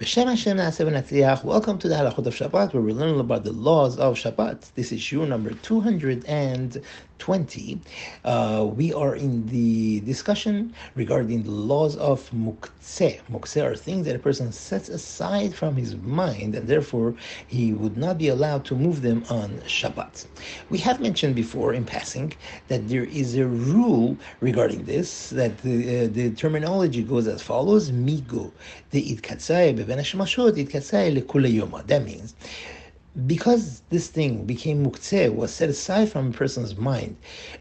B'Shem Hashem. Welcome to the Halachot of Shabbat, where we learn about the laws of Shabbat. This is shiur number 220. Uh, we are in the discussion regarding the laws of Muktzeh. Muktzeh are things that a person sets aside from his mind, and therefore he would not be allowed to move them on Shabbat. We have mentioned before, in passing, that there is a rule regarding this, that the, uh, the terminology goes as follows, Migo, the Itkatzai that means because this thing became muktzeh, was set aside from a person's mind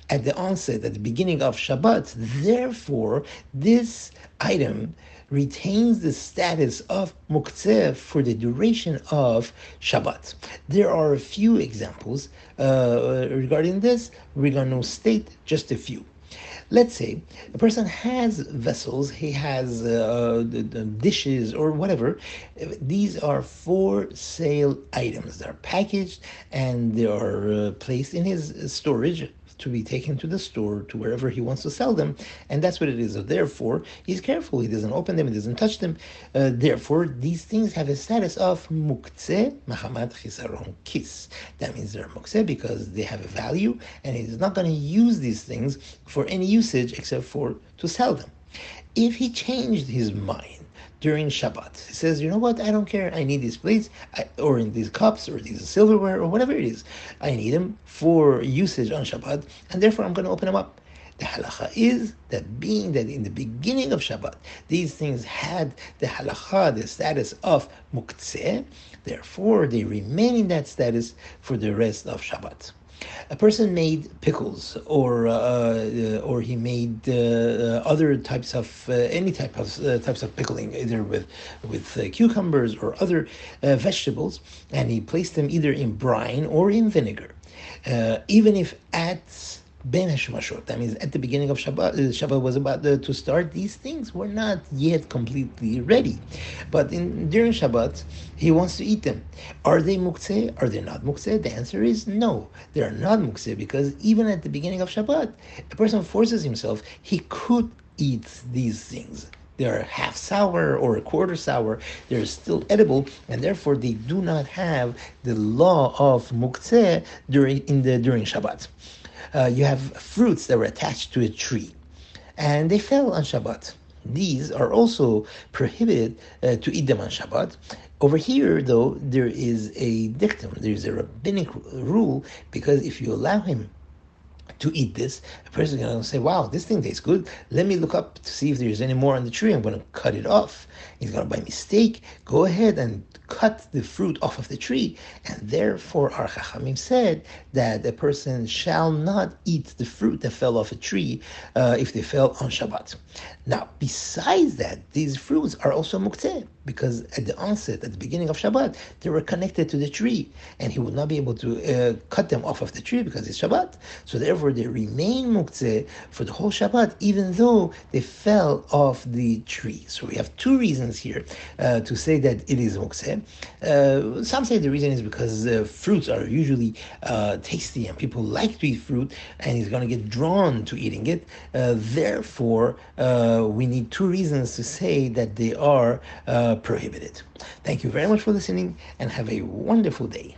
at the onset, at the beginning of Shabbat, therefore this item retains the status of muktzeh for the duration of Shabbat. There are a few examples uh, regarding this. We're going to state just a few. Let's say a person has vessels, he has uh, dishes or whatever. These are for sale items. They're packaged and they are uh, placed in his storage to be taken to the store, to wherever he wants to sell them, and that's what it is. So therefore, he's careful. He doesn't open them, he doesn't touch them. Uh, therefore, these things have a status of muktzeh machmat chisaron kis. That means they're muktzeh because they have a value, and he's not going to use these things for any usage except for to sell them. If he changed his mind, during Shabbat. He says, you know what, I don't care, I need these plates, I, or in these cups, or these silverware, or whatever it is. I need them for usage on Shabbat, and therefore I'm going to open them up. The halacha is that being that in the beginning of Shabbat, these things had the halacha, the status of muktzeh, therefore they remain in that status for the rest of Shabbat a person made pickles, or uh, uh, or he made uh, uh other types of any type of types of pickling, either with with cucumbers or other vegetables, and he placed them either in brine or in vinegar. even if at Ben Hashmashot. That means at the beginning of Shabbat, uh, Shabbat was about to start. These things were not yet completely ready, but in, during Shabbat, he wants to eat them. Are they muktzeh? Are they not muktzeh? The answer is no. They are not muktzeh because even at the beginning of Shabbat, a person forces himself. He could eat these things they're half sour or a quarter sour, they're still edible, and therefore they do not have the law of muktzeh during in the during Shabbat uh, you have fruits that were attached to a tree, and they fell on Shabbat. These are also prohibited uh, to eat them on Shabbat. Over here, though, there is a dictum, there is a rabbinic rule, because if you allow him to eat this, a person is going to say, wow, this thing tastes good. Let me look up to see if there's any more on the tree. I'm going to cut it off. He's going to, by mistake, go ahead and cut the fruit off of the tree. And therefore, our Chachamim said that a person shall not eat the fruit that fell off a tree uh, if they fell on Shabbat. Now, besides that, these fruits are also muktzeh because at the onset, at the beginning of Shabbat, they were connected to the tree, and he would not be able to uh, cut them off of the tree because it's Shabbat. So therefore, they remain muktzeh for the whole Shabbat, even though they fell off the tree. So we have two reasons here uh, to say that it is muktzeh. Uh, some say the reason is because uh, fruits are usually uh, tasty and people like to eat fruit, and he's going to get drawn to eating it. Uh, therefore, we need two reasons to say that they are prohibited. Thank you very much for listening and have a wonderful day.